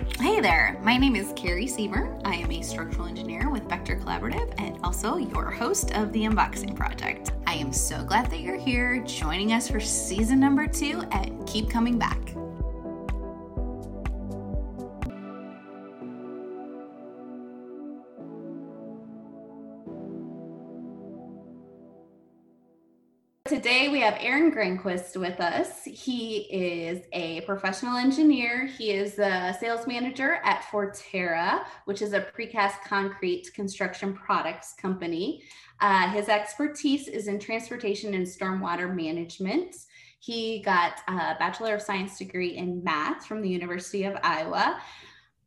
Hey there, my name is Carrie Sieber. I am a structural engineer with Vector Collaborative and also your host of the Unboxing Project. I am so glad that you're here joining us for season number two and keep coming back. Today we have Aaron Granquist with us. He is a professional engineer. He is a sales manager at Forterra, which is a precast concrete construction products company. Uh, his expertise is in transportation and stormwater management. He got a Bachelor of Science degree in math from the University of Iowa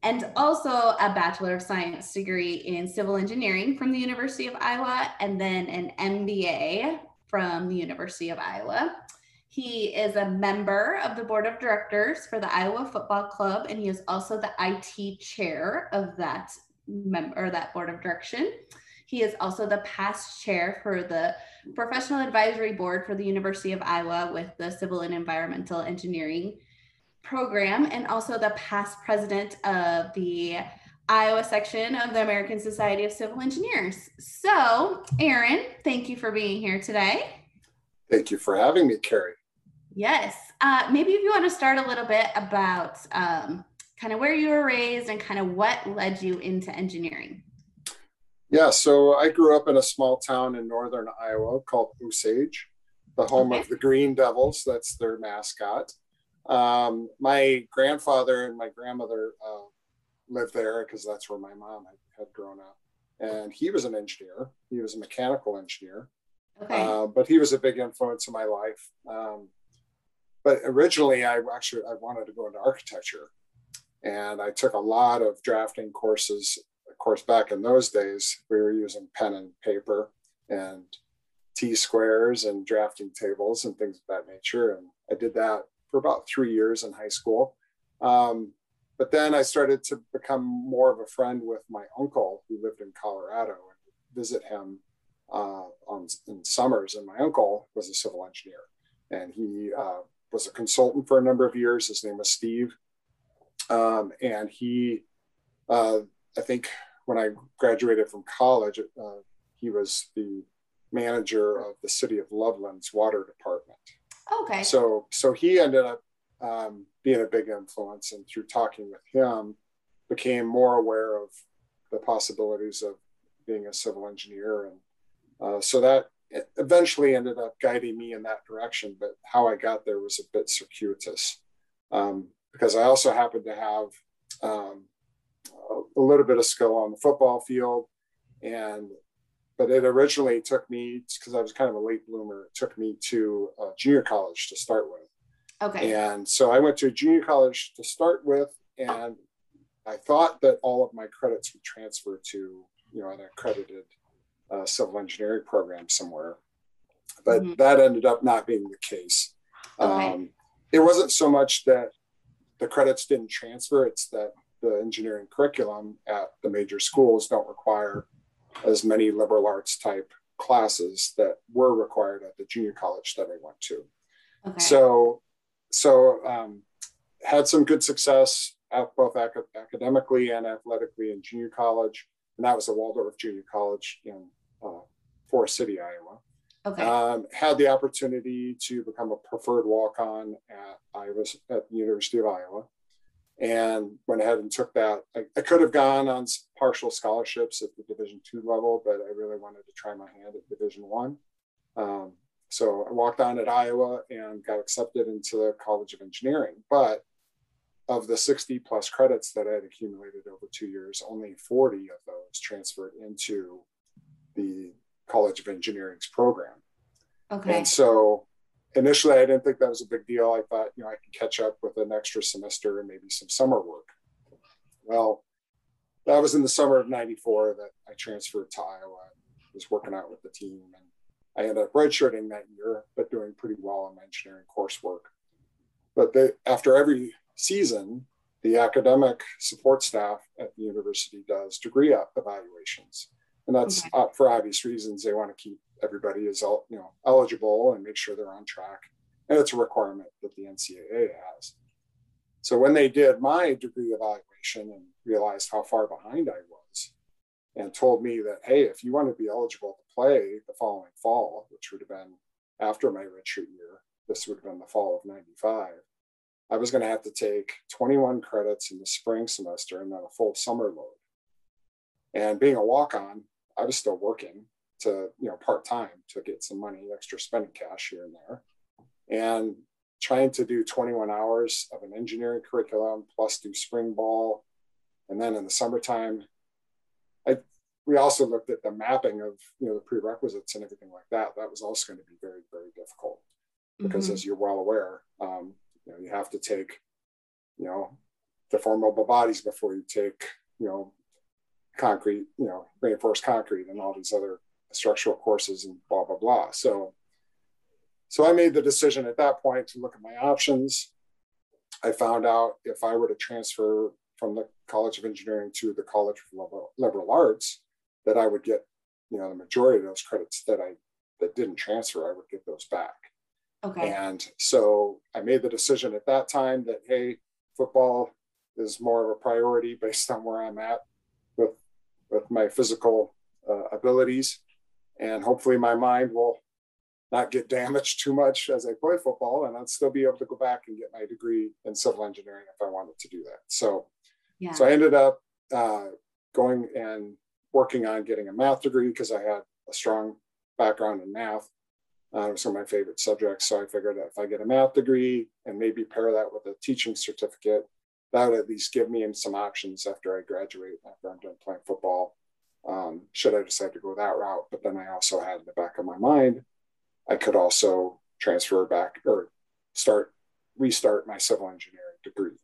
and also a Bachelor of Science degree in civil engineering from the University of Iowa, and then an MBA from the University of Iowa. He is a member of the board of directors for the Iowa Football Club, and he is also the IT chair of that member, that board of direction. He is also the past chair for the professional advisory board for the University of Iowa with the civil and environmental engineering program, and also the past president of the Iowa section of the American Society of Civil Engineers. So, Aaron, thank you for being here today. Thank you for having me, Carrie. Yes. Uh, maybe if you want to start a little bit about um, kind of where you were raised and kind of what led you into engineering. Yeah, so I grew up in a small town in northern Iowa called Osage, the home okay. of the Green Devils. That's their mascot. Um, my grandfather and my grandmother uh, lived there because that's where my mom had, had grown up. And he was an engineer. He was a mechanical engineer. Okay. Uh, but he was a big influence in my life. Um, but originally, I actually I wanted to go into architecture, and I took a lot of drafting courses. Of course, back in those days, we were using pen and paper and T squares and drafting tables and things of that nature. And I did that for about three years in high school. Um, but then I started to become more of a friend with my uncle who lived in Colorado and visit him uh, on in summers. And my uncle was a civil engineer, and he uh, was a consultant for a number of years. His name was Steve, um, and he, uh, I think, when I graduated from college, uh, he was the manager of the city of Loveland's water department. Okay. So so he ended up um, being a big influence, and through talking with him, became more aware of the possibilities of being a civil engineer, and uh, so that eventually ended up guiding me in that direction. But how I got there was a bit circuitous, um, because I also happened to have um, a little bit of skill on the football field, and but it originally took me because I was kind of a late bloomer. It took me to junior college to start with Okay. And so I went to a junior college to start with, and I thought that all of my credits would transfer to, you know, an accredited uh, civil engineering program somewhere. But mm-hmm. that ended up not being the case. Okay. Um, it wasn't so much that the credits didn't transfer, it's that the engineering curriculum at the major schools don't require as many liberal arts type classes that were required at the junior college that I went to. Okay. So so um, had some good success both ac- academically and athletically in junior college, and that was the Waldorf Junior College in uh, Forest City, Iowa. Okay. Um, had the opportunity to become a preferred walk-on at Iowa at the University of Iowa, and went ahead and took that. I, I could have gone on partial scholarships at the Division two level, but I really wanted to try my hand at Division one. Um, so I walked on at Iowa and got accepted into the College of Engineering. But of the 60 plus credits that I had accumulated over two years, only 40 of those transferred into the College of Engineering's program. Okay. And so initially I didn't think that was a big deal. I thought, you know, I can catch up with an extra semester and maybe some summer work. Well, that was in the summer of 94 that I transferred to Iowa. Was working out with the team and I ended up redshirting that year, but doing pretty well in my engineering coursework. But they, after every season, the academic support staff at the university does degree evaluations, and that's okay. uh, for obvious reasons. They want to keep everybody as you know eligible and make sure they're on track, and it's a requirement that the NCAA has. So when they did my degree evaluation and realized how far behind I was, and told me that, hey, if you want to be eligible play the following fall, which would have been after my redshirt year, this would have been the fall of 95, I was going to have to take 21 credits in the spring semester and then a full summer load. And being a walk on, I was still working to, you know, part time to get some money, extra spending cash here and there. And trying to do 21 hours of an engineering curriculum plus do spring ball. And then in the summertime, we also looked at the mapping of you know the prerequisites and everything like that. That was also going to be very, very difficult because mm-hmm. as you're well aware, um, you know, you have to take, you know, the formable bodies before you take, you know, concrete, you know, reinforced concrete and all these other structural courses and blah blah blah. So so I made the decision at that point to look at my options. I found out if I were to transfer from the College of Engineering to the College of Liberal Arts, that I would get, you know, the majority of those credits that I that didn't transfer, I would get those back. Okay. And so I made the decision at that time that hey, football is more of a priority based on where I'm at with with my physical uh, abilities, and hopefully my mind will not get damaged too much as I play football, and I'd still be able to go back and get my degree in civil engineering if I wanted to do that. So, yeah. so I ended up uh, going and working on getting a math degree because I had a strong background in math. Uh, it was one of my favorite subjects. So I figured that if I get a math degree and maybe pair that with a teaching certificate, that would at least give me some options after I graduate, after I'm done playing football, um, should I decide to go that route. But then I also had in the back of my mind I could also transfer back or start restart my civil engineering degree.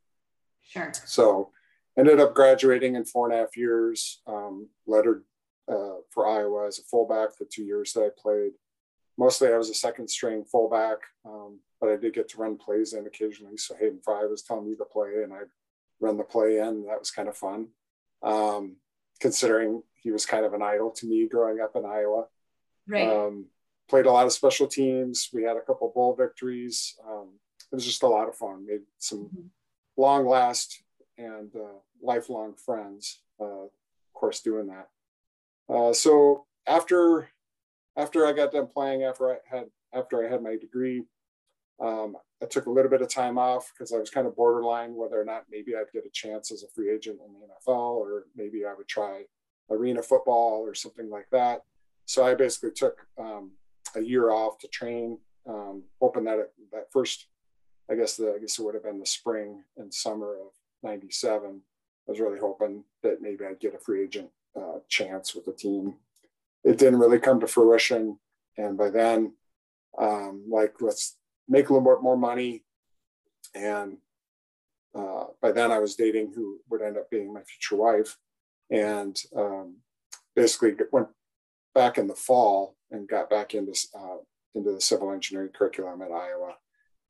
Sure. So ended up graduating in four and a half years. Um, lettered uh, for Iowa as a fullback the two years that I played. Mostly I was a second string fullback, um, but I did get to run plays in occasionally. So Hayden Fry was telling me to play, and I'd run the play in. That was kind of fun, um, considering he was kind of an idol to me growing up in Iowa. Right. Um, played a lot of special teams. We had a couple bowl victories. Um, it was just a lot of fun. Made some mm-hmm. long last and uh, lifelong friends. Uh, of course, doing that. Uh, so after after I got done playing, after I had after I had my degree, um, I took a little bit of time off because I was kind of borderline whether or not maybe I'd get a chance as a free agent in the NFL or maybe I would try arena football or something like that. So I basically took um, a year off to train, um, that that first, I guess the I guess it would have been the spring and summer of '97. I was really hoping that maybe I'd get a free agent uh, chance with the team. It didn't really come to fruition, and by then, um, like let's make a little bit more money, and uh, by then I was dating who would end up being my future wife, and um, basically went back in the fall and got back into uh, into the civil engineering curriculum at Iowa,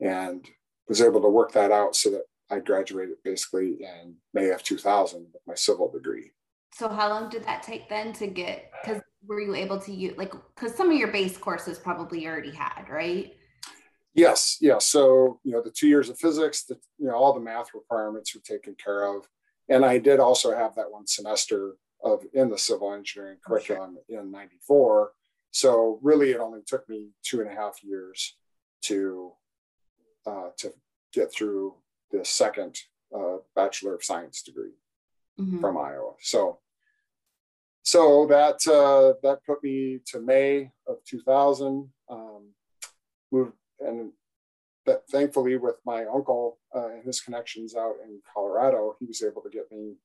and was able to work that out so that I graduated basically in May of 2000 with my civil degree. So how long did that take then to get? Because were you able to use like because some of your base courses probably already had right? Yes, yeah. So you know the two years of physics, the you know all the math requirements were taken care of, and I did also have that one semester of in the civil engineering curriculum sure. in '94 so really, it only took me two and a half years to uh, to get through the second uh, Bachelor of Science degree mm-hmm. from Iowa. So so that uh, that put me to May of 2000. Um, moved and that thankfully with my uncle uh, and his connections out in Colorado, he was able to get me.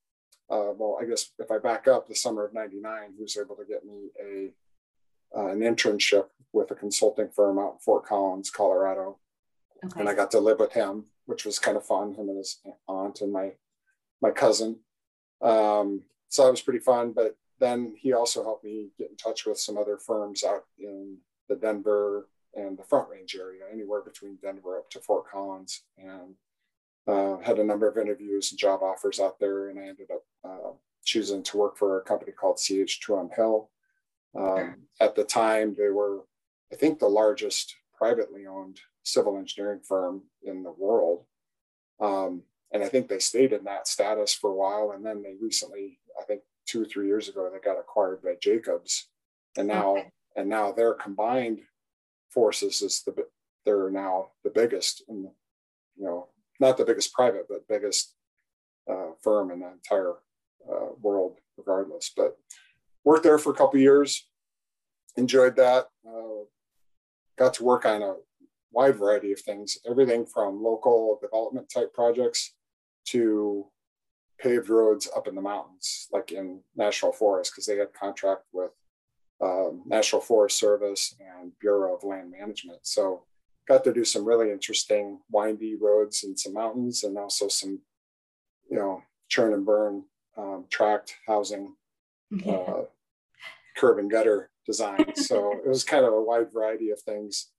Uh, well, I guess if I back up, the summer of '99, he was able to get me a uh, an internship with a consulting firm out in Fort Collins, Colorado. Okay. And I got to live with him, which was kind of fun. Him and his aunt and my my cousin. Um, so that was pretty fun. But then he also helped me get in touch with some other firms out in the Denver and the Front Range area, anywhere between Denver up to Fort Collins, and uh, had a number of interviews and job offers out there. And I ended up uh, choosing to work for a company called CH2M Hill, um, at the time, they were, I think, the largest privately owned civil engineering firm in the world. Um, and I think they stayed in that status for a while. And then they recently, I think two or three years ago, they got acquired by Jacobs, and now okay. and now their combined forces is the they're now the biggest in you know not the biggest private but biggest uh, firm in the entire uh, world regardless but worked there for a couple years enjoyed that uh, got to work on a wide variety of things everything from local development type projects to paved roads up in the mountains like in national forest because they had contract with um, national forest service and bureau of land management. So got to do some really interesting windy roads and some mountains and also some you know churn and burn um, tract housing uh, curb and gutter design. So it was kind of a wide variety of things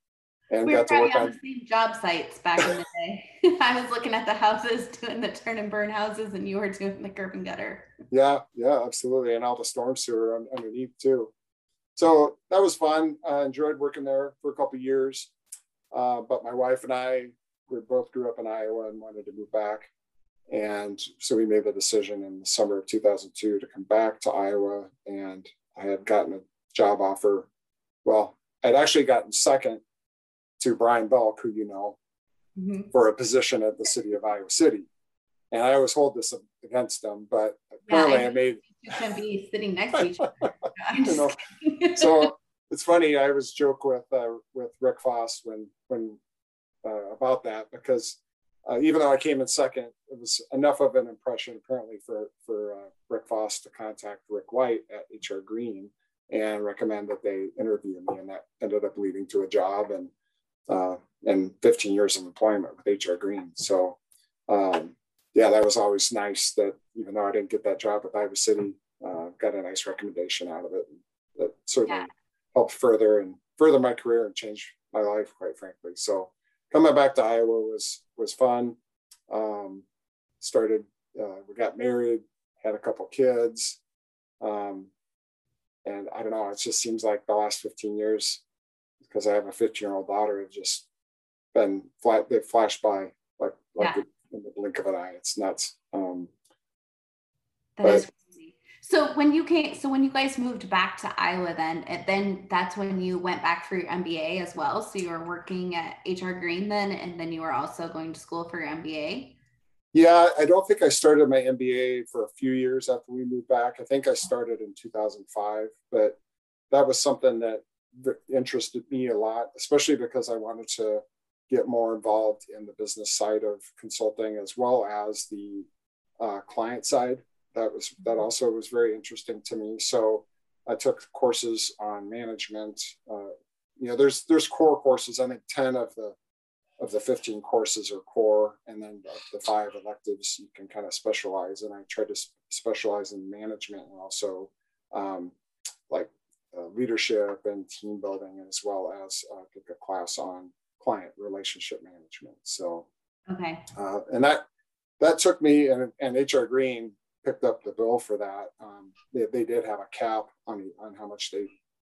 and we got to work on, on the same job sites back in the day. I was looking at the houses doing the turn and burn houses and you were doing the curb and gutter. Yeah yeah absolutely. And all the storm sewer underneath too. So that was fun. I enjoyed working there for a couple years. Uh, but my wife and I we both grew up in Iowa and wanted to move back. And so we made the decision in the summer of 2002 to come back to Iowa. And I had gotten a job offer. Well, I'd actually gotten second to Brian Belk, who you know, mm-hmm. for a position at the city of Iowa City. And I always hold this against them, but apparently yeah, I, I made. You can be sitting next to each other. you know, so it's funny. I was joke with uh, with Rick Foss when when uh, about that because uh, even though I came in second, it was enough of an impression apparently for for uh, Rick Foss to contact Rick White at HR Green and recommend that they interview me, and that ended up leading to a job and uh, and 15 years of employment with HR Green. So um, yeah, that was always nice. That even though I didn't get that job with Iowa City, uh, got a nice recommendation out of it. That certainly yeah helped further and further my career and change my life, quite frankly. So coming back to Iowa was was fun. Um, started, uh, we got married, had a couple kids, um, and I don't know. It just seems like the last 15 years, because I have a 15 year old daughter, have just been flat. They flashed by like like yeah. in the blink of an eye. It's nuts. Um, that but, is so when you came, so when you guys moved back to Iowa, then then that's when you went back for your MBA as well. So you were working at HR Green then, and then you were also going to school for your MBA. Yeah, I don't think I started my MBA for a few years after we moved back. I think I started in 2005, but that was something that interested me a lot, especially because I wanted to get more involved in the business side of consulting as well as the uh, client side that was that also was very interesting to me. So I took courses on management. Uh, you know, there's there's core courses. I think ten of the of the 15 courses are core, and then the, the five electives you can kind of specialize. And I tried to specialize in management and also um, like uh, leadership and team building, as well as uh, took a class on client relationship management. So okay, uh, and that that took me and, and HR Green picked up the bill for that. Um, they, they did have a cap on, on how much they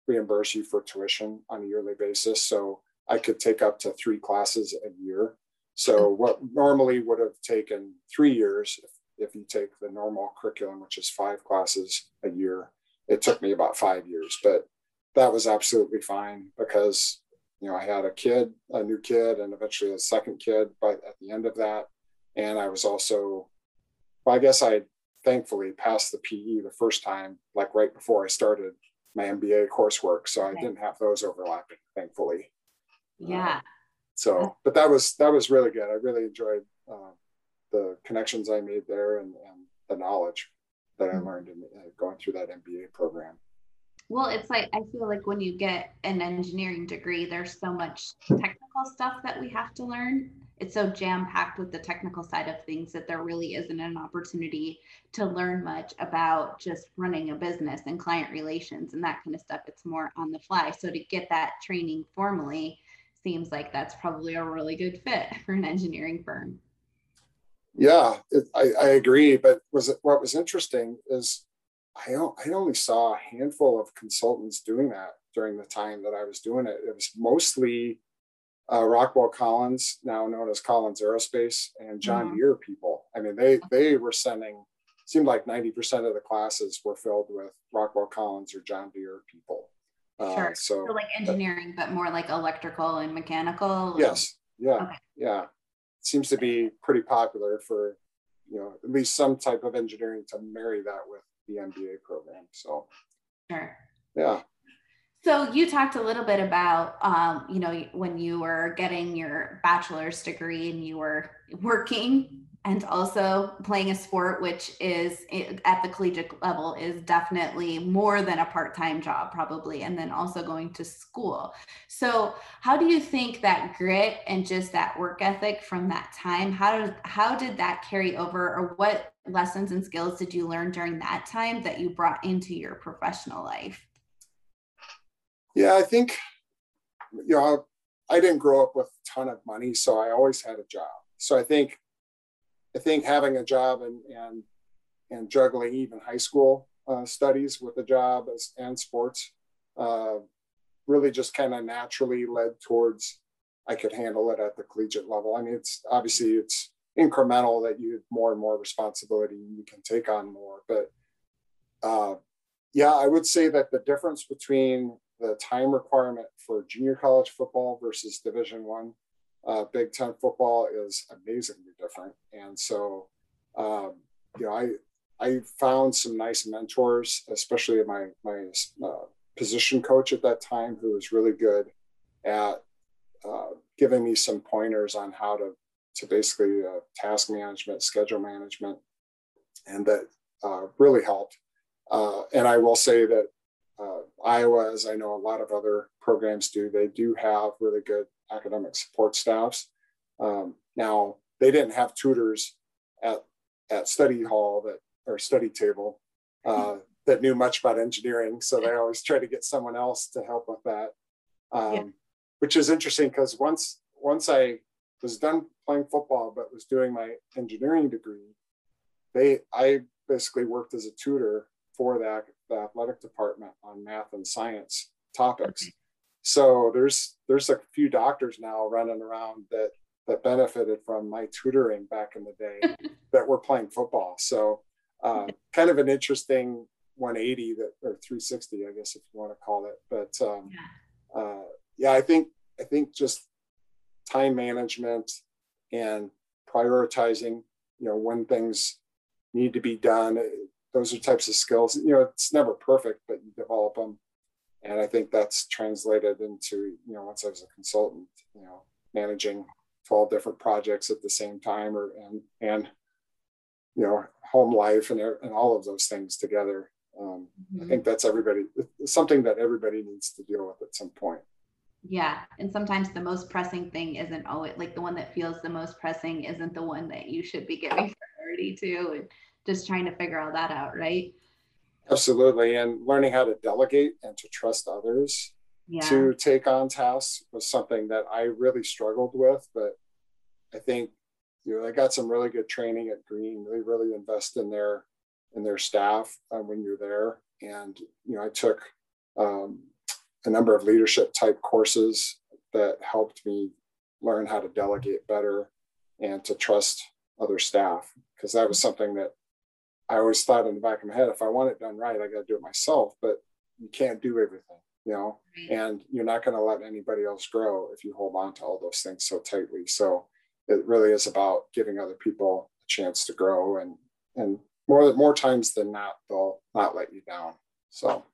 reimburse you for tuition on a yearly basis. So I could take up to three classes a year. So what normally would have taken three years, if, if you take the normal curriculum, which is five classes a year, it took me about five years. But that was absolutely fine because you know I had a kid, a new kid, and eventually a second kid. But at the end of that, and I was also, well, I guess I thankfully passed the PE the first time, like right before I started my MBA coursework. So I didn't have those overlapping, thankfully. Yeah. Uh, so, but that was that was really good. I really enjoyed uh, the connections I made there and, and the knowledge that I learned in uh, going through that MBA program. Well, it's like I feel like when you get an engineering degree, there's so much technical stuff that we have to learn it's so jam packed with the technical side of things that there really isn't an opportunity to learn much about just running a business and client relations and that kind of stuff. It's more on the fly. So to get that training formally seems like that's probably a really good fit for an engineering firm. Yeah, it, I, I agree. But was it, what was interesting is I, I only saw a handful of consultants doing that during the time that I was doing it. It was mostly uh, Rockwell Collins, now known as Collins Aerospace, and John mm-hmm. Deere people. I mean, they they were sending seemed like 90% of the classes were filled with Rockwell Collins or John Deere people. Uh, sure. So, so, like engineering, but more like electrical and mechanical. Yes. Yeah. Okay. Yeah. Seems to be pretty popular for, you know, at least some type of engineering to marry that with the MBA program. So, sure. Yeah. So you talked a little bit about, um, you know, when you were getting your bachelor's degree and you were working and also playing a sport, which is at the collegiate level, is definitely more than a part-time job, probably, and then also going to school. So, how do you think that grit and just that work ethic from that time, how did how did that carry over, or what lessons and skills did you learn during that time that you brought into your professional life? Yeah, I think, you know, I didn't grow up with a ton of money, so I always had a job. So I think, I think having a job and and and juggling even high school uh, studies with a job as, and sports uh, really just kind of naturally led towards I could handle it at the collegiate level. I mean, it's obviously it's incremental that you have more and more responsibility and you can take on more, but uh, yeah, I would say that the difference between the time requirement for junior college football versus Division One uh, Big Ten football is amazingly different. And so, um, you know, I I found some nice mentors, especially my my uh, position coach at that time, who was really good at uh, giving me some pointers on how to to basically uh, task management, schedule management, and that uh, really helped. Uh, and I will say that Iowa, as I know a lot of other programs do, they do have really good academic support staffs. Um, now, they didn't have tutors at, at study hall that or study table uh, that knew much about engineering, so they always try to get someone else to help with that, um, yeah. which is interesting because once once I was done playing football but was doing my engineering degree, they I basically worked as a tutor for that the athletic department on math and science topics. So there's there's a few doctors now running around that that benefited from my tutoring back in the day that were playing football. So uh, kind of an interesting 180 that or 360, I guess if you want to call it. But um, yeah. Uh, yeah, I think I think just time management and prioritizing, you know, when things need to be done those are types of skills. You know, it's never perfect, but you develop them. And I think that's translated into, you know, once I was a consultant, you know, managing 12 different projects at the same time or, and, and, you know, home life and, and all of those things together. Um, mm-hmm. I think that's everybody, something that everybody needs to deal with at some point. Yeah. And sometimes the most pressing thing isn't always like the one that feels the most pressing isn't the one that you should be giving priority to. And, just trying to figure all that out, right? Absolutely. And learning how to delegate and to trust others yeah. to take on tasks was something that I really struggled with. But I think, you know, I got some really good training at Green. They really invest in their in their staff uh, when you're there. And, you know, I took um, a number of leadership type courses that helped me learn how to delegate better and to trust other staff because that was something that I always thought in the back of my head, if I want it done right, I got to do it myself. But you can't do everything, you know, right. and you're not going to let anybody else grow if you hold on to all those things so tightly. So it really is about giving other people a chance to grow, and and more more times than not, they'll not let you down. So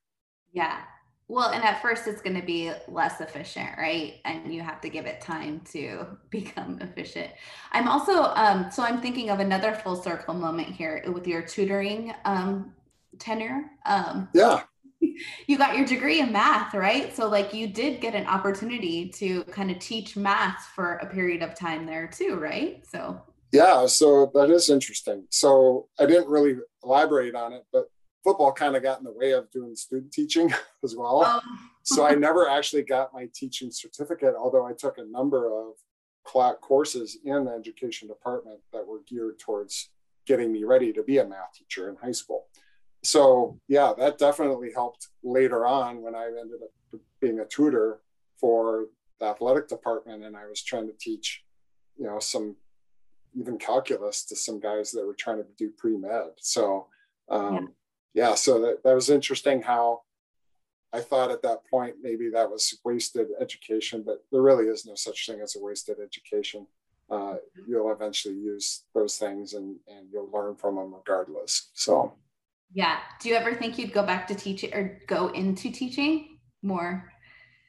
yeah, well, and at first it's going to be less efficient, right? And you have to give it time to become efficient. I'm also, um, so I'm thinking of another full circle moment here with your tutoring um, tenure. Um, yeah. You got your degree in math, right? So, like, you did get an opportunity to kind of teach math for a period of time there, too, right? So, yeah, so that is interesting. So, I didn't really elaborate on it, but football kind of got in the way of doing student teaching as well. Oh. so I never actually got my teaching certificate, although I took a number of courses in the education department that were geared towards getting me ready to be a math teacher in high school. So yeah, that definitely helped later on when I ended up being a tutor for the athletic department and I was trying to teach, you know, some even calculus to some guys that were trying to do pre-med. So um, yeah. Yeah, so that, that was interesting how I thought at that point maybe that was wasted education, but there really is no such thing as a wasted education. Uh, you'll eventually use those things and, and you'll learn from them regardless. So, yeah. Do you ever think you'd go back to teaching or go into teaching more?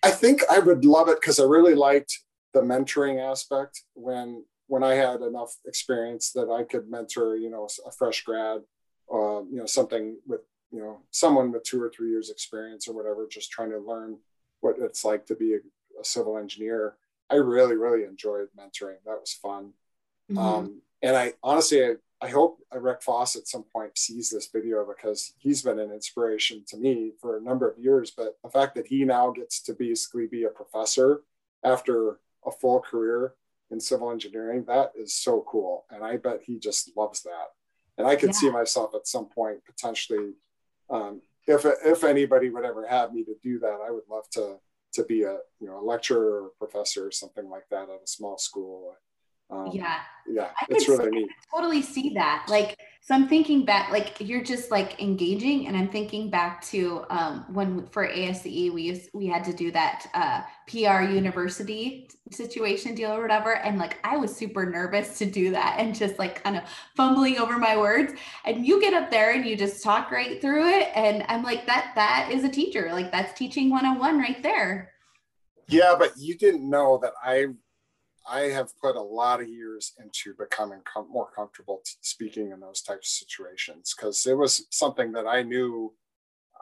I think I would love it because I really liked the mentoring aspect when when I had enough experience that I could mentor, you know, a fresh grad, uh, you know, something with, you know, someone with two or three years experience or whatever, just trying to learn what it's like to be a, a civil engineer. I really, really enjoyed mentoring. That was fun. Mm-hmm. Um, and I honestly, I, I hope Rick Foss at some point sees this video because he's been an inspiration to me for a number of years. But the fact that he now gets to basically be a professor after a full career in civil engineering, that is so cool. And I bet he just loves that. And I could yeah. see myself at some point potentially, um, if if anybody would ever have me to do that, I would love to to be a you know a lecturer or professor or something like that at a small school. Um, yeah, yeah, I it's really neat. totally see that. Like, so I'm thinking back, like you're just like engaging, and I'm thinking back to um, when for ASCE we used we had to do that uh, PR university situation deal or whatever, and like I was super nervous to do that and just like kind of fumbling over my words. And you get up there and you just talk right through it, and I'm like that that is a teacher, like that's teaching 101 right there. Yeah, but you didn't know that I I have put a lot of years into becoming com- more comfortable t- speaking in those types of situations because it was something that I knew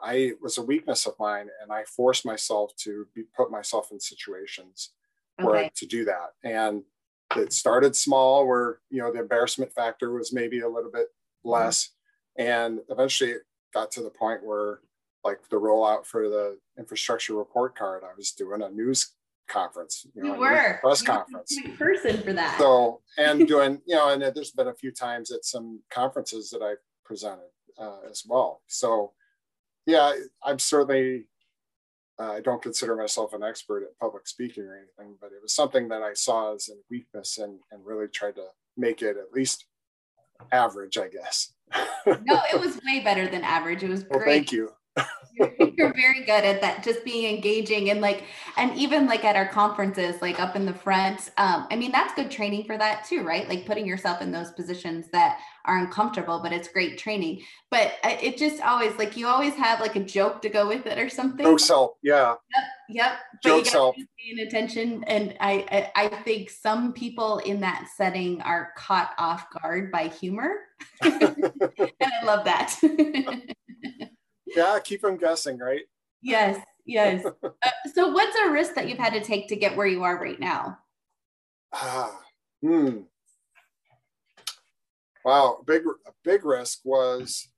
I was a weakness of mine, and I forced myself to be, put myself in situations okay. where to do that. And it started small, where you know the embarrassment factor was maybe a little bit mm-hmm. less, mm-hmm. and eventually it got to the point where like the rollout for the infrastructure report card, I was doing a news conference. You, know, were press you conference person for that. So and doing you know, and there's been a few times at some conferences that I presented uh, as well. So yeah, I'm certainly. Uh, I don't consider myself an expert at public speaking or anything, but it was something that I saw as a weakness and, and really tried to make it at least average, I guess. no, it was way better than average. It was great. Well, thank you you're, very good at that just being engaging and like and even like at our conferences like up in the front um i mean that's good training for that too right? Like putting yourself in those positions that are uncomfortable but it's great training. But it just always like you always have like a joke to go with it or something. Jokes help yeah. Yep yep. Jokes help. paying attention and I, I i think some people in that setting are caught off guard by humor. And i love that yeah, keep them guessing, right? Yes, yes. uh, so, what's a risk that you've had to take to get where you are right now? Ah, hmm. Wow, big a big risk was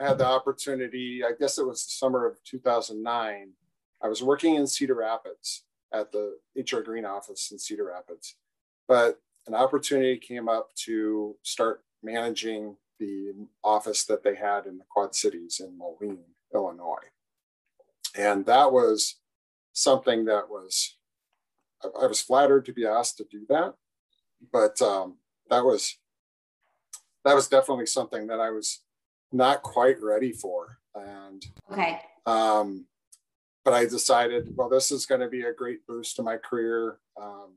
I had the opportunity. I guess it was the summer of 2009. I was working in Cedar Rapids at the HR Green office in Cedar Rapids, but an opportunity came up to start managing the office that they had in the Quad Cities in Moline. Illinois. And that was something that was, I, was flattered to be asked to do that, but um, that was, that was definitely something that I was not quite ready for. And, okay. Um, but I decided, well, this is going to be a great boost to my career um,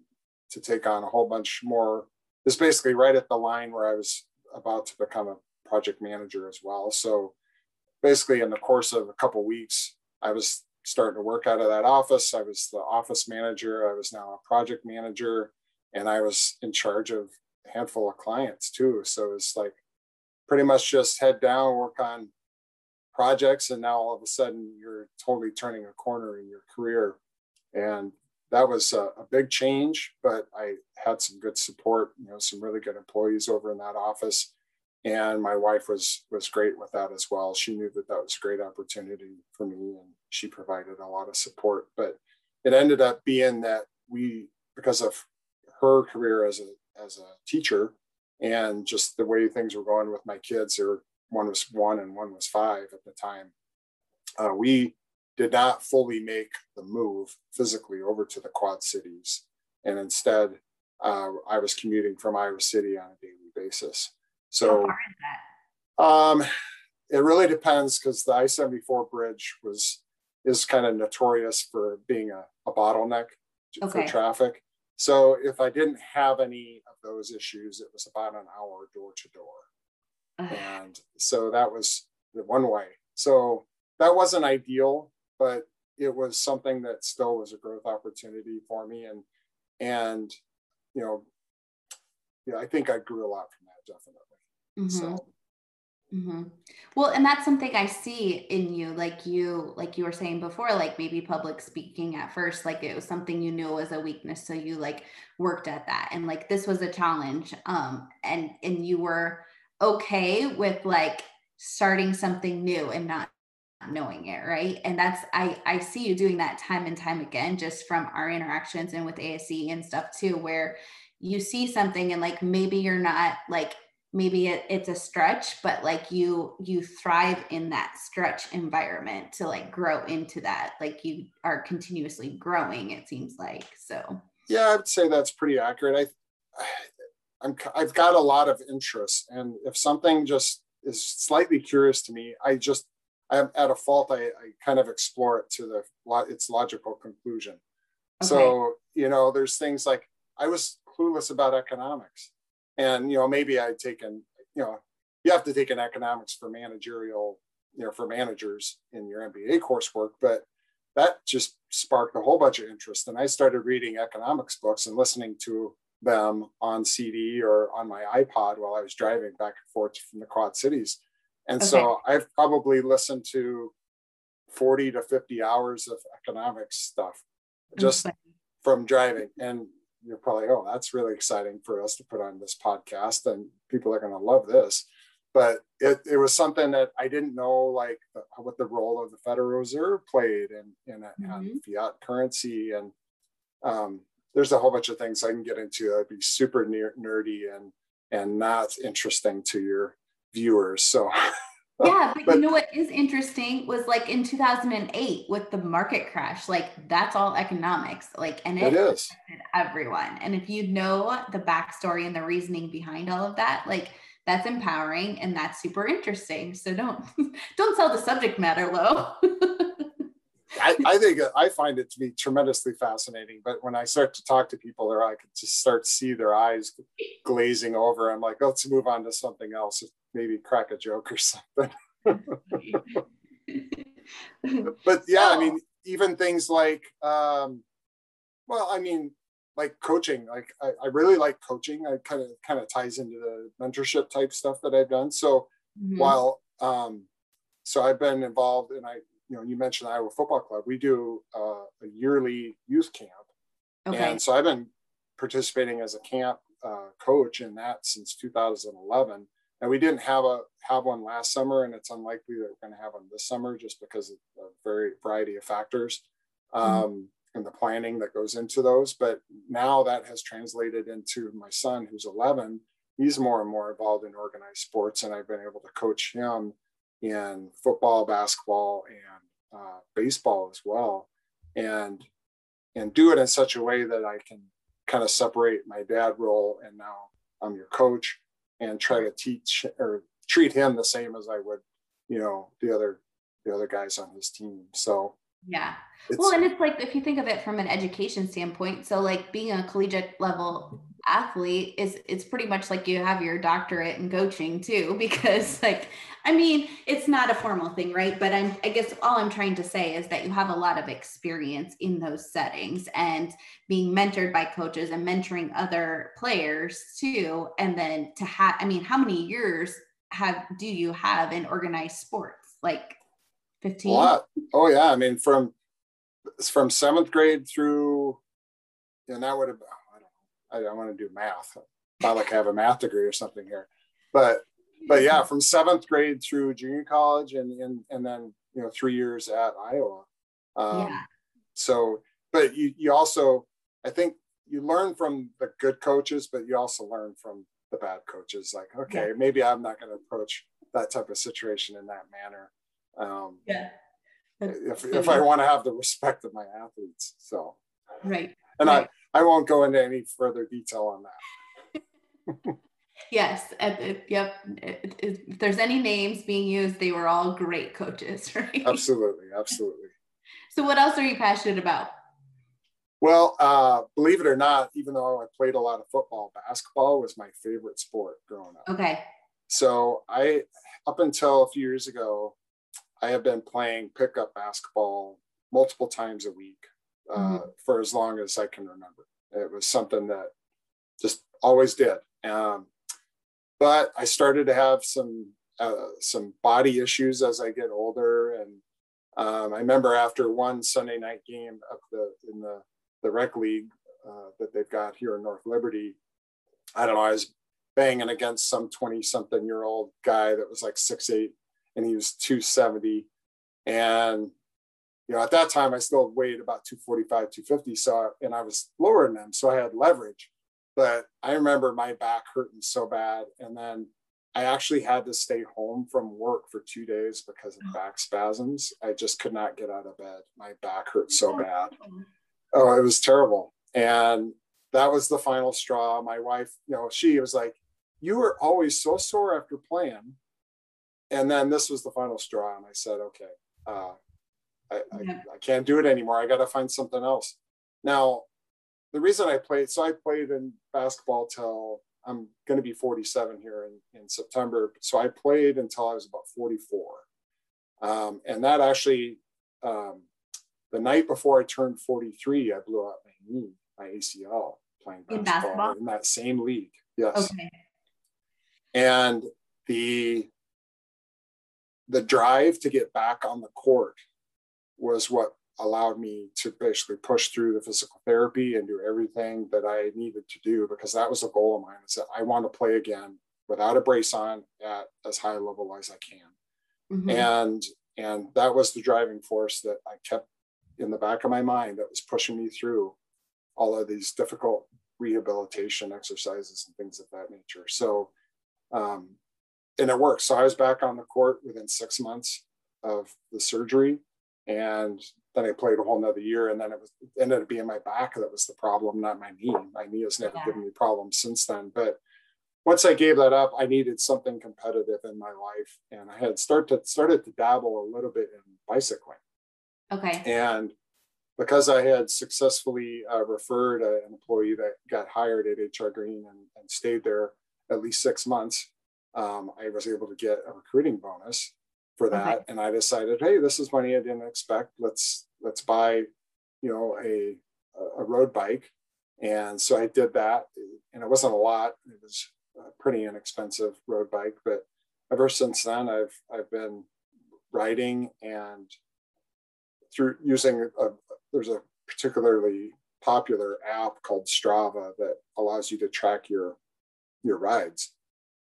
to take on a whole bunch more. It's basically right at the line where I was about to become a project manager as well. So basically in the course of a couple of weeks, I was starting to work out of that office. I was the office manager. I was now a project manager, and I was in charge of a handful of clients too. So it's like pretty much just head down, work on projects, and now all of a sudden you're totally turning a corner in your career. And that was a, a big change, but I had some good support, you know, some really good employees over in that office and my wife was was great with that as well. She knew that that was a great opportunity for me and she provided a lot of support. But it ended up being that we because of her career as a as a teacher and just the way things were going with my kids or one was one and one was five at the time uh, we did not fully make the move physically over to the quad cities. And instead uh, I was commuting from Iowa City on a daily basis. So, um, it really depends because the I-74 bridge was is kind of notorious for being a, a bottleneck okay. for traffic. So if I didn't have any of those issues, it was about an hour door to door. And so that was the one way. So that wasn't ideal, but it was something that still was a growth opportunity for me. And and you know, yeah, I think I grew a lot from that definitely. Mm-hmm. So Mm-hmm. Well, and that's something I see in you, like you, like you were saying before, like maybe public speaking at first, like it was something you knew was a weakness, so you like worked at that, and like this was a challenge, um, and and you were okay with like starting something new and not knowing it right and that's i i see you doing that time and time again just from our interactions and with ASCE and stuff too where you see something and like maybe you're not like maybe it, it's a stretch but like you you thrive in that stretch environment to like grow into that like you are continuously growing it seems like so. Yeah i'd say that's pretty accurate. I i'm i've got a lot of interest and if something just is slightly curious to me i just i'm at a fault i, I kind of explore it to the its logical conclusion. Okay. so you know there's things like i was clueless about economics and you know maybe i'd taken you know you have to take an economics for managerial you know for managers in your mba coursework but that just sparked a whole bunch of interest. And i started reading economics books and listening to them on cd or on my ipod while i was driving back and forth from the quad cities. And okay. so i've probably listened to 40 to 50 hours of economics stuff just from driving. And you're probably, oh, that's really exciting for us to put on this podcast and people are going to love this. But it, it was something that I didn't know, like what the role of the Federal Reserve played in, in, mm-hmm. fiat currency. And um, there's a whole bunch of things I can get into. I'd be super nerdy and, and not interesting to your viewers. So yeah, but, but, you know what is interesting was like in 2008 with the market crash, like that's all economics, like and it, it is everyone. And if you know the backstory and the reasoning behind all of that, like that's empowering and that's super interesting. So don't don't sell the subject matter low. I, I, think uh, I find it to be tremendously fascinating. But when I start to talk to people, or I could just start to see their eyes glazing over. I'm like, let's move on to something else maybe crack a joke or something. but yeah, I mean, even things like, um, well, I mean, like coaching, like I, I really like coaching. I kind of kind of ties into the mentorship type stuff that I've done. So mm-hmm. while um, so I've been involved, and I, you know, you mentioned Iowa Football Club. We do uh, a yearly youth camp, okay. and so I've been participating as a camp uh, coach in that since 2011 and we didn't have a have one last summer, and it's unlikely that we're going to have one this summer just because of a very variety of factors mm-hmm. um, mm-hmm. and the planning that goes into those. But now that has translated into my son, who's 11. He's more and more involved in organized sports, and I've been able to coach him in football, basketball, and uh, baseball as well, and and do it in such a way that I can kind of separate my dad role and now I'm your coach and try to teach or treat him the same as I would, you know, the other the other guys on his team. So yeah. Well, and it's like if you think of it from an education standpoint, so like being a collegiate level athlete is it's pretty much like you have your doctorate in coaching too because like i mean it's not a formal thing right? But i'm i guess all i'm trying to say is that you have a lot of experience in those settings and being mentored by coaches and mentoring other players too. And then to have i mean how many years have do you have in organized sports? Like 15 oh yeah i mean from from seventh grade through and that would have I don't want to do math. Not like I have a math degree or something here, but but yeah, from seventh grade through junior college and and and then you know three years at Iowa. Um, yeah. So, but you you also I think you learn from the good coaches, but you also learn from the bad coaches. Like, okay, yeah. maybe I'm not going to approach that type of situation in that manner. Um, yeah. if, if I want to have the respect of my athletes. So, right. And right. I won't go into any further detail on that. yes. yep. If there's any names being used, they were all great coaches, right? Absolutely. Absolutely. So, what else are you passionate about? Well, uh, believe it or not, even though I played a lot of football, basketball was my favorite sport growing up. Okay. So I, up until a few years ago, I have been playing pickup basketball multiple times a week uh, mm-hmm. for as long as I can remember. It was something that just always did. Um, but I started to have some uh, some body issues as I get older, and um, I remember after one Sunday night game up the in the the rec league uh, that they've got here in North Liberty, I don't know. I was banging against some 20 something year old guy that was like six eight and he was 270 and you know at that time i still weighed about 245 250 so and i was lower than him so i had leverage. But i remember my back hurting so bad and then i actually had to stay home from work for two days because of back spasms. I just could not get out of bed. My back hurt so bad. oh it was terrible. And that was the final straw. My wife you know she was like you were always so sore after playing. And then this was the final straw. And I said, okay, uh, I, yeah. I, I, can't do it anymore. I got to find something else. Now, the reason I played, so I played in basketball till I'm going to be 47 here in, in September. So I played until I was about 44. Um, and that actually, um, the night before I turned 43, I blew out my knee, my ACL playing basketball in, basketball? in that same league. Yes. Okay and the the drive to get back on the court was what allowed me to basically push through the physical therapy and do everything that I needed to do because that was a goal of mine. Is that I want to play again without a brace on at as high a level as I can. Mm-hmm. And and that was the driving force that I kept in the back of my mind that was pushing me through all of these difficult rehabilitation exercises and things of that nature. So um, and it worked. So I was back on the court within six months of the surgery. And then I played a whole nother year. And then it, was, it ended up being my back that was the problem, not my knee. My knee has never yeah. given me problems since then. But once I gave that up, I needed something competitive in my life. And I had started to, started to dabble a little bit in bicycling. Okay. And because I had successfully uh, referred an employee that got hired at HR Green and, and stayed there at least six months, um, I was able to get a recruiting bonus for that. Okay. And I decided, hey, this is money I didn't expect. Let's let's buy, you know, a a road bike. And so I did that, and it wasn't a lot. It was a pretty inexpensive road bike, but ever since then, I've I've been riding and through using a, there's a particularly popular app called Strava that allows you to track your your rides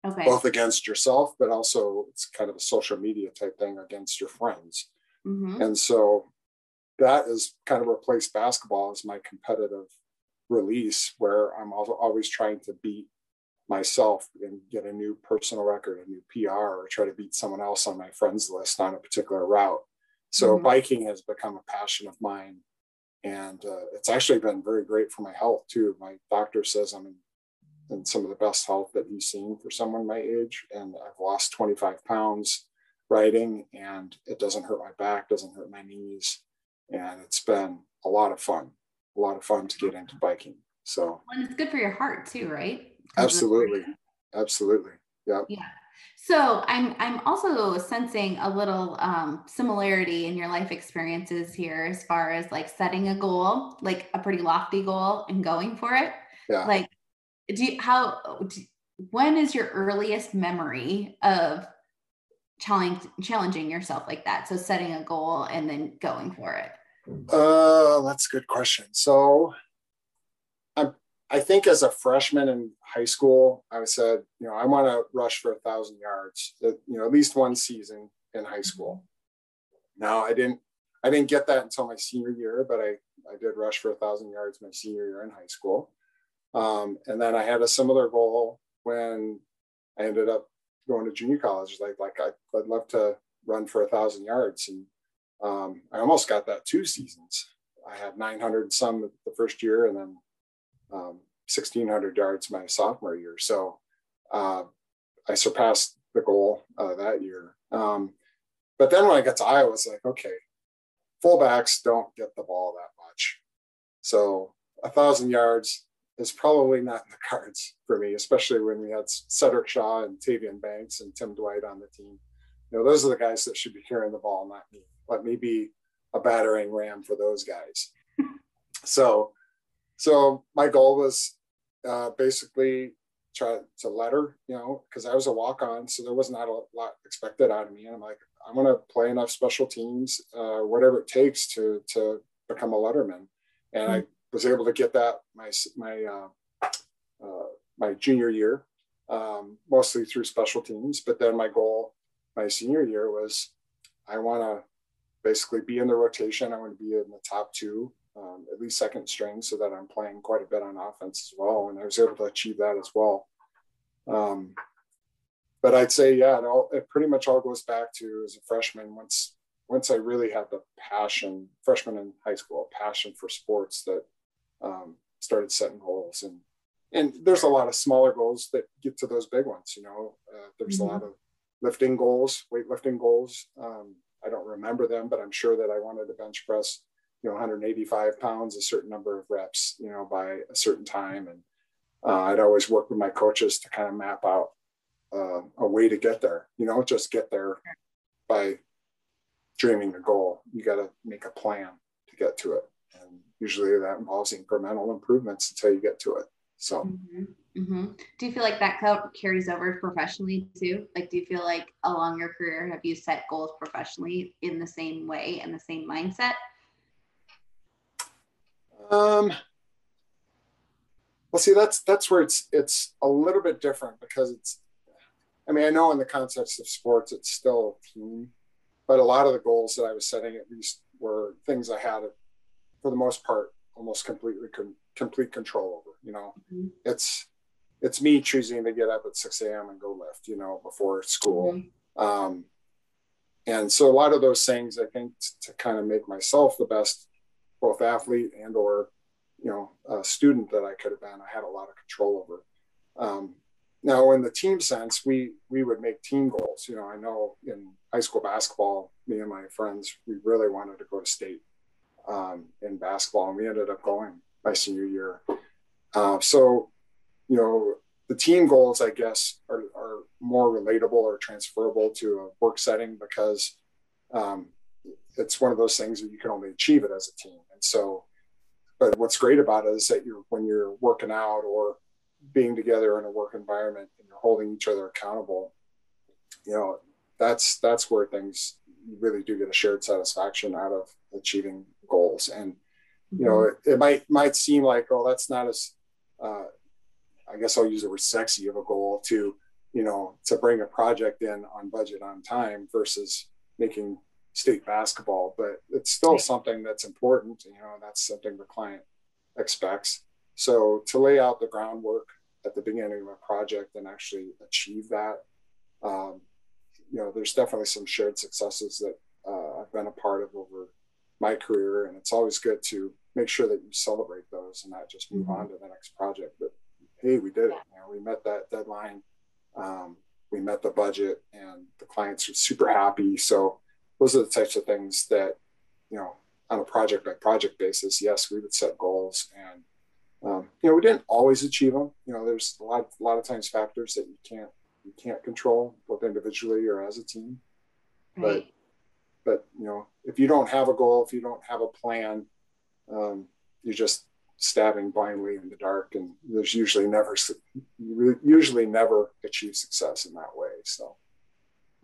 okay. both against yourself but also it's kind of a social media type thing against your friends mm-hmm. and so that has kind of replaced basketball as my competitive release where i'm also always trying to beat myself and get a new personal record a new pr or try to beat someone else on my friends list on a particular route so mm-hmm. biking has become a passion of mine and uh, it's actually been very great for my health too my doctor says i'm in and some of the best health that he's seen for someone my age. And I've lost 25 pounds riding, and it doesn't hurt my back, doesn't hurt my knees. And it's been a lot of fun, a lot of fun to get into biking. So, and it's good for your heart too, right? Absolutely. Absolutely. Yeah. Yeah. So I'm I'm also sensing a little um, similarity in your life experiences here as far as like setting a goal, like a pretty lofty goal and going for it. Yeah. Like do you, how do, when is your earliest memory of challenge, challenging yourself like that? So setting a goal and then going for it. Uh that's a good question. So i'm i think as a freshman in high school i said you know i want to rush for a thousand yards you know at least one season in high school. Now i didn't i didn't get that until my senior year but i i did rush for a thousand yards my senior year in high school um, and then I had a similar goal when I ended up going to junior college. Like, like I, would love to run for a thousand yards. And um, I almost got that two seasons. I had 900 some the first year and then um, 1600 yards my sophomore year. So uh, I surpassed the goal uh, that year. Um, but then when I got to Iowa, I was like, okay, fullbacks don't get the ball that much. So a thousand yards is probably not in the cards for me, especially when we had Sedrick Shaw and Tavian Banks and Tim Dwight on the team. You know, those are the guys that should be carrying the ball, not me. Let me be a battering ram for those guys. so, so my goal was uh, basically try to let her, you know, because I was a walk on, so there was not a lot expected out of me. And I'm like, I'm going to play enough special teams, uh, whatever it takes to to become a letterman. And. I was able to get that my my uh, uh, my junior year, um, mostly through special teams. But then my goal my senior year was I want to basically be in the rotation. I want to be in the top two, um, at least second string, so that I'm playing quite a bit on offense as well. And I was able to achieve that as well. Um, but I'd say, yeah, it, all, it pretty much all goes back to as a freshman. Once once I really had the passion, freshman in high school, a passion for sports that um, started setting goals and and there's a lot of smaller goals that get to those big ones. You know, uh, there's mm-hmm. a lot of lifting goals, weightlifting goals. Um, I don't remember them, but I'm sure that I wanted to bench press, you know, 185 pounds, a certain number of reps, you know, by a certain time. And uh, I'd always work with my coaches to kind of map out uh, a way to get there. You know, just get there by dreaming a goal. You got to make a plan to get to it, and usually that involves incremental improvements until you get to it. So. Mm-hmm. Mm-hmm. Do you feel like that carries over professionally too? Like, do you feel like along your career have you set goals professionally in the same way and the same mindset? Um, well, see, that's that's where it's it's a little bit different because it's. I mean, I know in the context of sports, it's still a team, but a lot of the goals that I was setting, at least, were things I had, for the most part, almost completely com- complete control over. You know, mm-hmm. it's it's me choosing to get up at 6 a.m. and go lift, you know, before school. Mm-hmm. Um, and so a lot of those things, I think, t- to kind of make myself the best, both athlete and or you know a student that I could have been. I had a lot of control over. Um, now, in the team sense, we we would make team goals. You know, I know in high school basketball, me and my friends, we really wanted to go to state um, in basketball, and we ended up going my senior year. Uh, so, you know, the team goals, I guess, are, are more relatable or transferable to a work setting because um, it's one of those things that you can only achieve it as a team. And so, but what's great about it is that you're when you're working out or being together in a work environment and you're holding each other accountable, you know, that's that's where things really do get a shared satisfaction out of achieving goals. And you know, it, it might might seem like, oh, that's not as uh, I guess I'll use the word sexy of a goal to, you know, to bring a project in on budget on time versus making state basketball, but it's still something that's important. You know, that's something the client expects. So to lay out the groundwork at the beginning of a project and actually achieve that, um, you know, there's definitely some shared successes that uh, I've been a part of over my career, and it's always good to make sure that you celebrate those and not just move mm-hmm. on to the next project. But hey, we did it. You know, we met that deadline. Um, we met the budget, and the clients are super happy. So those are the types of things that, you know, on a project by project basis, yes, we would set goals, and um, you know, we didn't always achieve them. You know, there's a lot, a lot of times factors that you can't you can't control both individually or as a team. Right. But you know, if you don't have a goal, if you don't have a plan, um, you just stabbing blindly in the dark and there's usually never usually never achieve success in that way so.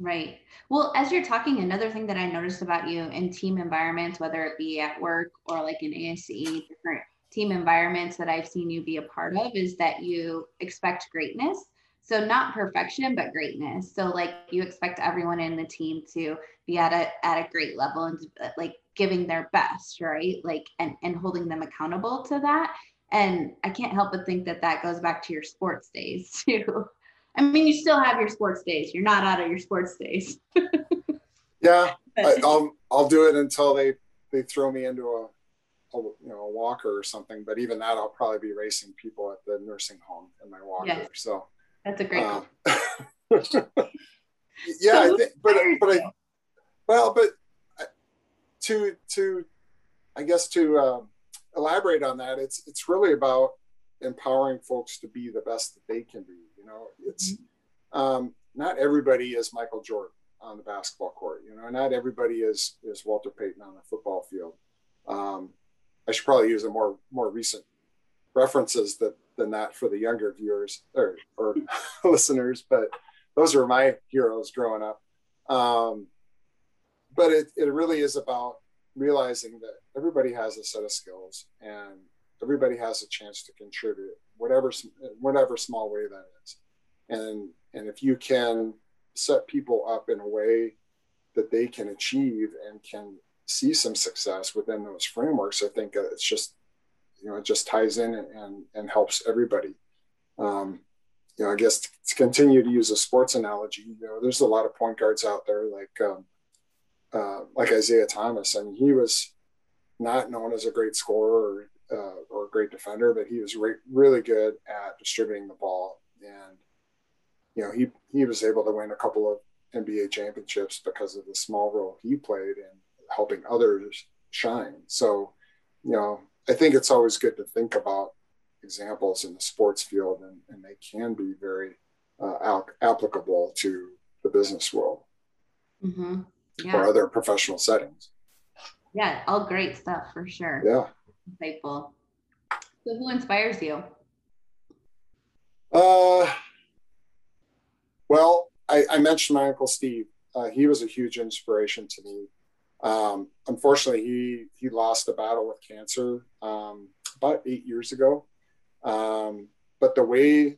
Right. Well as you're talking another thing that i noticed about you in team environments whether it be at work or like in ASCE different team environments that i've seen you be a part of is that you expect greatness so not perfection but greatness so like you expect everyone in the team to be at a at a great level and uh, like giving their best right like and and holding them accountable to that and i can't help but think that that goes back to your sports days too i mean you still have your sports days you're not out of your sports days yeah I, will I'll do it until they they throw me into a a you know a walker or something. But even that, I'll probably be racing people at the nursing home in my walker. Yes. So that's a great. Um, yeah, so I think, but but I well, but uh, to to I guess to uh, elaborate on that, it's it's really about empowering folks to be the best that they can be. You know, it's mm-hmm. um, not everybody is Michael Jordan on the basketball court. You know, not everybody is is Walter Payton on the football field. Um, I should probably use a more more recent references that than that for the younger viewers or, or listeners, but those are my heroes growing up. Um, but it, it really is about realizing that everybody has a set of skills and everybody has a chance to contribute whatever whatever small way that is and and if you can set people up in a way that they can achieve and can see some success within those frameworks i think it's just you know it just ties in and and, helps everybody. Um, you know i guess to, to, continue to use a sports analogy you know there's a lot of point guards out there like um, uh, like Isiah Thomas. I mean, he was not known as a great scorer or, uh, or a great defender but he was re- really good at distributing the ball. And you know he he was able to win a couple of nba championships because of the small role he played in helping others shine. So you know I think it's always good to think about examples in the sports field, and, and they can be very uh, al- applicable to the business world mm-hmm. yeah. or other professional settings. Yeah, all great stuff for sure. Yeah. Insightful. So, who inspires you? Uh, well, I, I mentioned my uncle Steve. Uh, he was a huge inspiration to me. Um, unfortunately, he he lost a battle with cancer um, about eight years ago. Um, but the way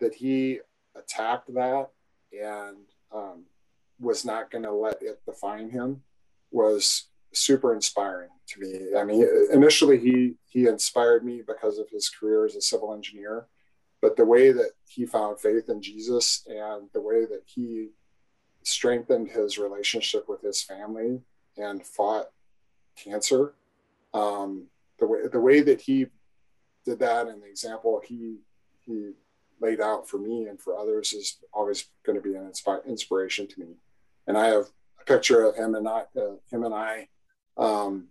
that he attacked that and um, was not going to let it define him was super inspiring to me. I mean, initially he he inspired me because of his career as a civil engineer, but the way that he found faith in Jesus and the way that he strengthened his relationship with his family and fought cancer. Um, the way the way that he did that and the example he he laid out for me and for others is always going to be an inspi- inspiration to me. And I have a picture of him and I, uh, him and I, um,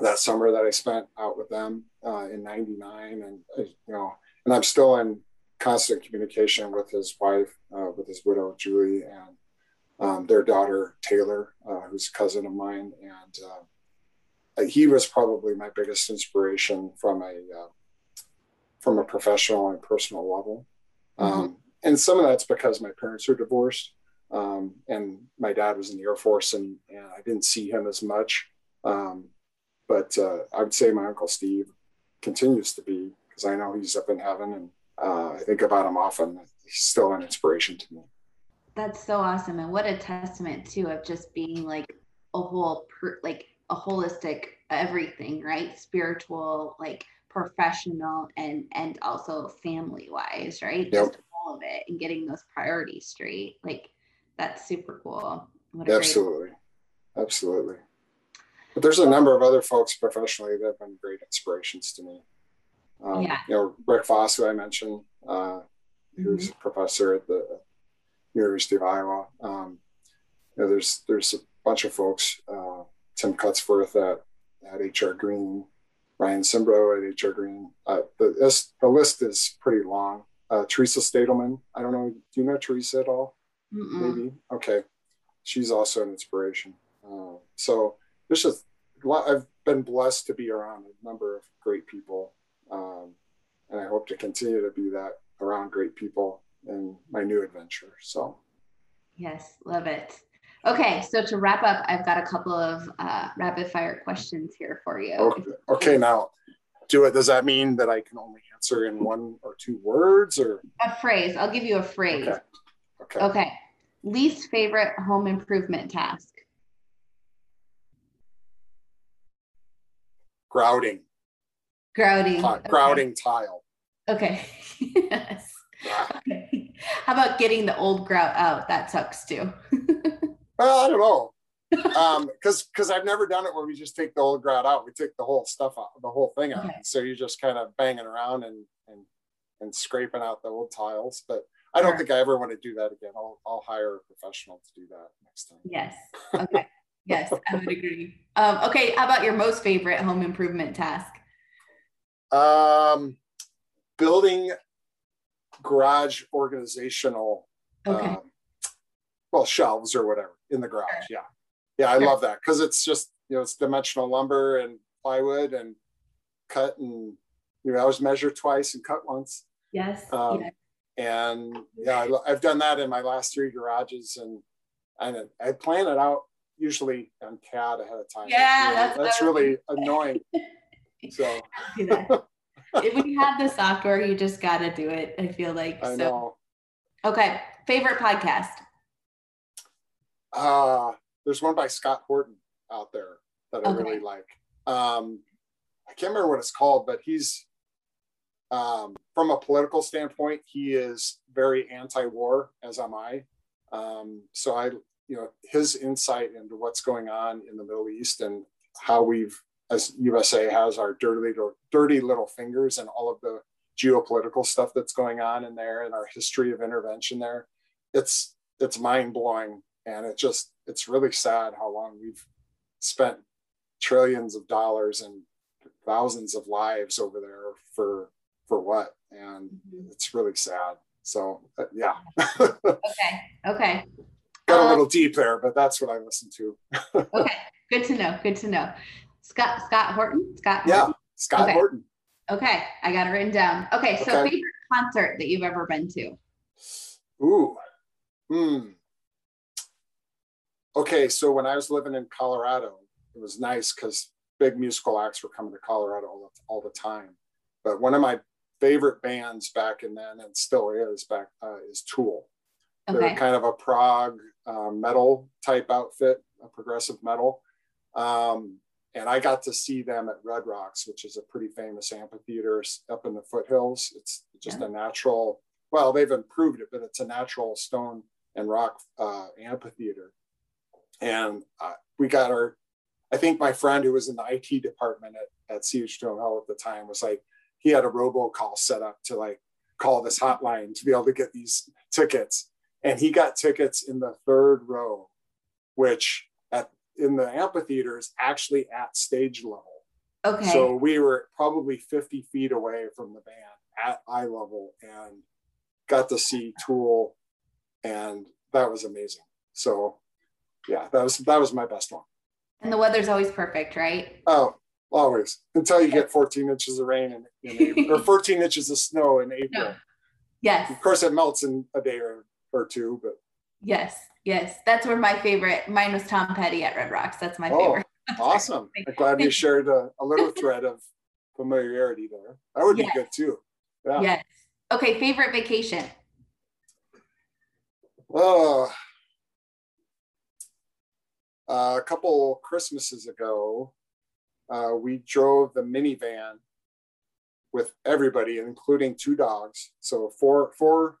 that summer that I spent out with them uh, in '99, and uh, you know, and I'm still in constant communication with his wife, uh, with his widow Julie, and um, their daughter Taylor, uh, who's a cousin of mine, and uh, he was probably my biggest inspiration from a uh, from a professional and personal level. Mm-hmm. Um, and some of that's because my parents are divorced, um, and my dad was in the Air Force, and, and I didn't see him as much. Um, but uh, I would say my uncle Steve continues to be because I know he's up in heaven, and uh, I think about him often. He's still an inspiration to me. That's so awesome. And what a testament too of just being like a whole per, like a holistic everything, right? Spiritual, like professional and and also family wise, right? Yep. Just all of it and getting those priorities straight. Like that's super cool. Absolutely. Great- Absolutely. But there's a number of other folks professionally that have been great inspirations to me. Um, yeah. You know, Rick Foss, who I mentioned, uh, who's mm-hmm. a professor at the University of Iowa. Um, you know, there's there's a bunch of folks, uh, Tim Cutsworth at, at HR Green, Ryan Simbro at HR Green. Uh, the, this, the list is pretty long. Uh, Teresa Stadelman, I don't know, do you know Teresa at all? Mm-mm. Maybe. Okay. She's also an inspiration. Uh, so there's just a lot, I've been blessed to be around a number of great people. Um, and I hope to continue to be that around great people in my new adventure. So, yes, love it. Okay, so to wrap up, I've got a couple of uh, rapid fire questions here for you. Okay, okay, now do it. Does that mean that I can only answer in one or two words or a phrase? I'll give you a phrase. Okay. Okay. Okay. Least favorite home improvement task? Grouting. Grouting. Uh, grouting tile. Okay. How about getting the old grout out? That sucks too. well, I don't know. um, because because I've never done it where we just take the old grout out. We take the whole stuff out, the whole thing out. Okay. So you're just kind of banging around and and and scraping out the old tiles. But I don't Sure. think I ever want to do that again. I'll I'll hire a professional to do that next time. Yes. Okay. yes, I would agree. Um, okay, how about your most favorite home improvement task? Um, building garage organizational, Okay. um, well, shelves or whatever in the garage. Yeah, yeah, I Sure. love that because it's just you know it's dimensional lumber and plywood and cut and you know I always measure twice and cut once. yes. Um, yes. And yeah, I, i've done that in my last three garages, and and I plan it out usually on CAD ahead of time. Yeah, really, that's that's really annoying. So. when you have the software, you just got to do it. I feel like I so. know. Okay, favorite podcast. Uh, there's one by Scott Horton out there that I Okay. really like. Um, I can't remember what it's called, but he's um, from a political standpoint, he is very anti-war, as am I. Um, so I, you know, his insight into what's going on in the Middle East and how we've, as USA has our dirty little, dirty little fingers and all of the geopolitical stuff that's going on in there and our history of intervention there. It's it's mind blowing and it just it's really sad how long we've spent trillions of dollars and thousands of lives over there for for what and Mhm. it's really sad so uh, yeah Okay. Okay. got a Um, little deep there but that's what i listen to Okay. Good to know. Good to know. Scott Scott Horton. Scott. yeah scott Okay. horton Okay, I got it written down. Okay, so Okay. favorite concert that you've ever been to? ooh hmm okay so when i was living in colorado it was nice because big musical acts were coming to colorado all the, all the time but one of my favorite bands back in then and still is back uh, is tool They're kind of a prog uh, metal type outfit, a progressive metal. Um, and I got to see them at Red Rocks, which is a pretty famous amphitheater up in the foothills. It's just Yeah. a natural, well, they've improved it, but it's a natural stone and rock uh, amphitheater. And uh, we got our, I think my friend who was in the IT department at, at CH2M Hill at the time was like, he had a robocall set up to like call this hotline to be able to get these tickets and he got tickets in the third row, which in the amphitheater is actually at stage level. Okay. So we were probably 50 feet away from the band at eye level and got to see Tool, and that was amazing. So yeah, that was that was my best one. and the weather's always perfect, right? Oh, always until you get 14 inches of rain in, in April, or 14 inches of snow in April. Yes. Of course, it melts in a day or, or two, but Yes. Yes. That's where my favorite. Mine was Tom Petty at Red Rocks. That's my Oh, favorite. Awesome. I'm glad we shared a, a little thread of familiarity there. That would be good too. Yeah. Yes. Okay. Favorite vacation. Oh, uh, a couple Christmases ago, uh, we drove the minivan with everybody, including two dogs. So four four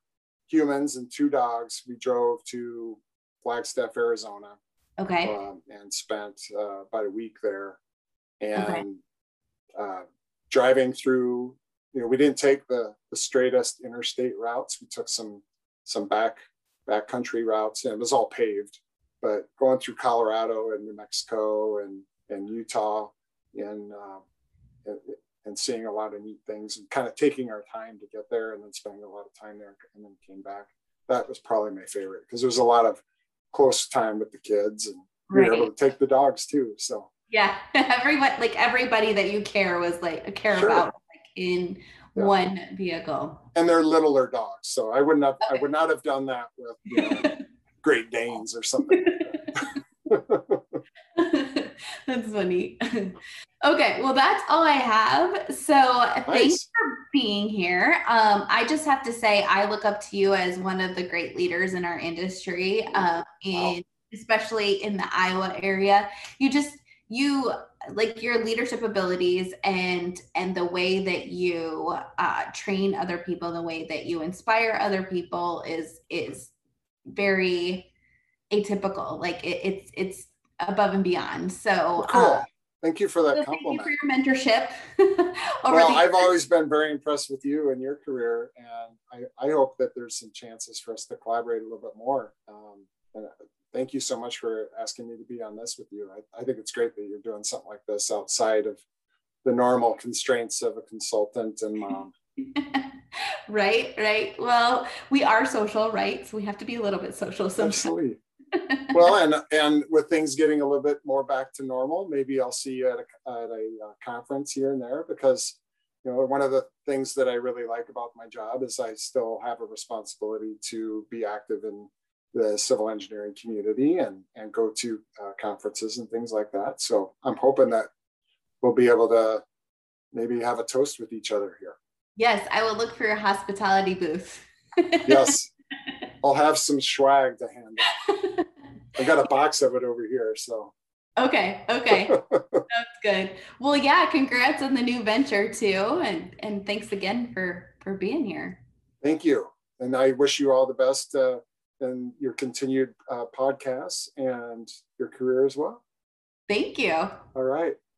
humans and two dogs. We drove to Flagstaff, Arizona. Okay. um, and spent uh, about a week there. And Okay. uh, driving through, you know, we didn't take the the straightest interstate routes. We took some some back backcountry routes, and it was all paved. But going through Colorado and New Mexico and and Utah, and uh, and, seeing a lot of neat things, and kind of taking our time to get there, and then spending a lot of time there, and then came back. That was probably my favorite because there was a lot of close time with the kids and we were able to take the dogs too. So Yeah. Everyone, like everybody that you care was like a care Sure. about like in Yeah. one vehicle. and they're littler dogs. So I wouldn't have I would not have done that with you know, Great Danes or something. That's funny. okay, well, that's all I have. So thanks for being here. Um, I just have to say, I look up to you as one of the great leaders in our industry, uh, in especially in the Iowa area. You just you like your leadership abilities and and the way that you uh, train other people, the way that you inspire other people is is very atypical. Like it, it's it's above and beyond. So cool. Uh, Thank you for that so compliment. Thank you for your mentorship. well, I've always been very impressed with you and your career, and I, I hope that there's some chances for us to collaborate a little bit more. Um, and uh, thank you so much for asking me to be on this with you. I, I think it's great that you're doing something like this outside of the normal constraints of a consultant and mom. right, right. Well, we are social, right? So we have to be a little bit social sometimes. Absolutely well, and and with things getting a little bit more back to normal, maybe I'll see you at a, at a uh, conference here and there because you know one of the things that I really like about my job is I still have a responsibility to be active in the civil engineering community and and go to uh, conferences and things like that. So I'm hoping that we'll be able to maybe have a toast with each other here. Yes, I will look for your hospitality booth. yes, I'll have some swag to hand out. I got a box of it over here, so. Okay, okay. That's good. Well, yeah, congrats on the new venture too. And and thanks again for for being here. Thank you. And I wish you all the best uh, in your continued uh, podcasts and your career as well. Thank you. All right.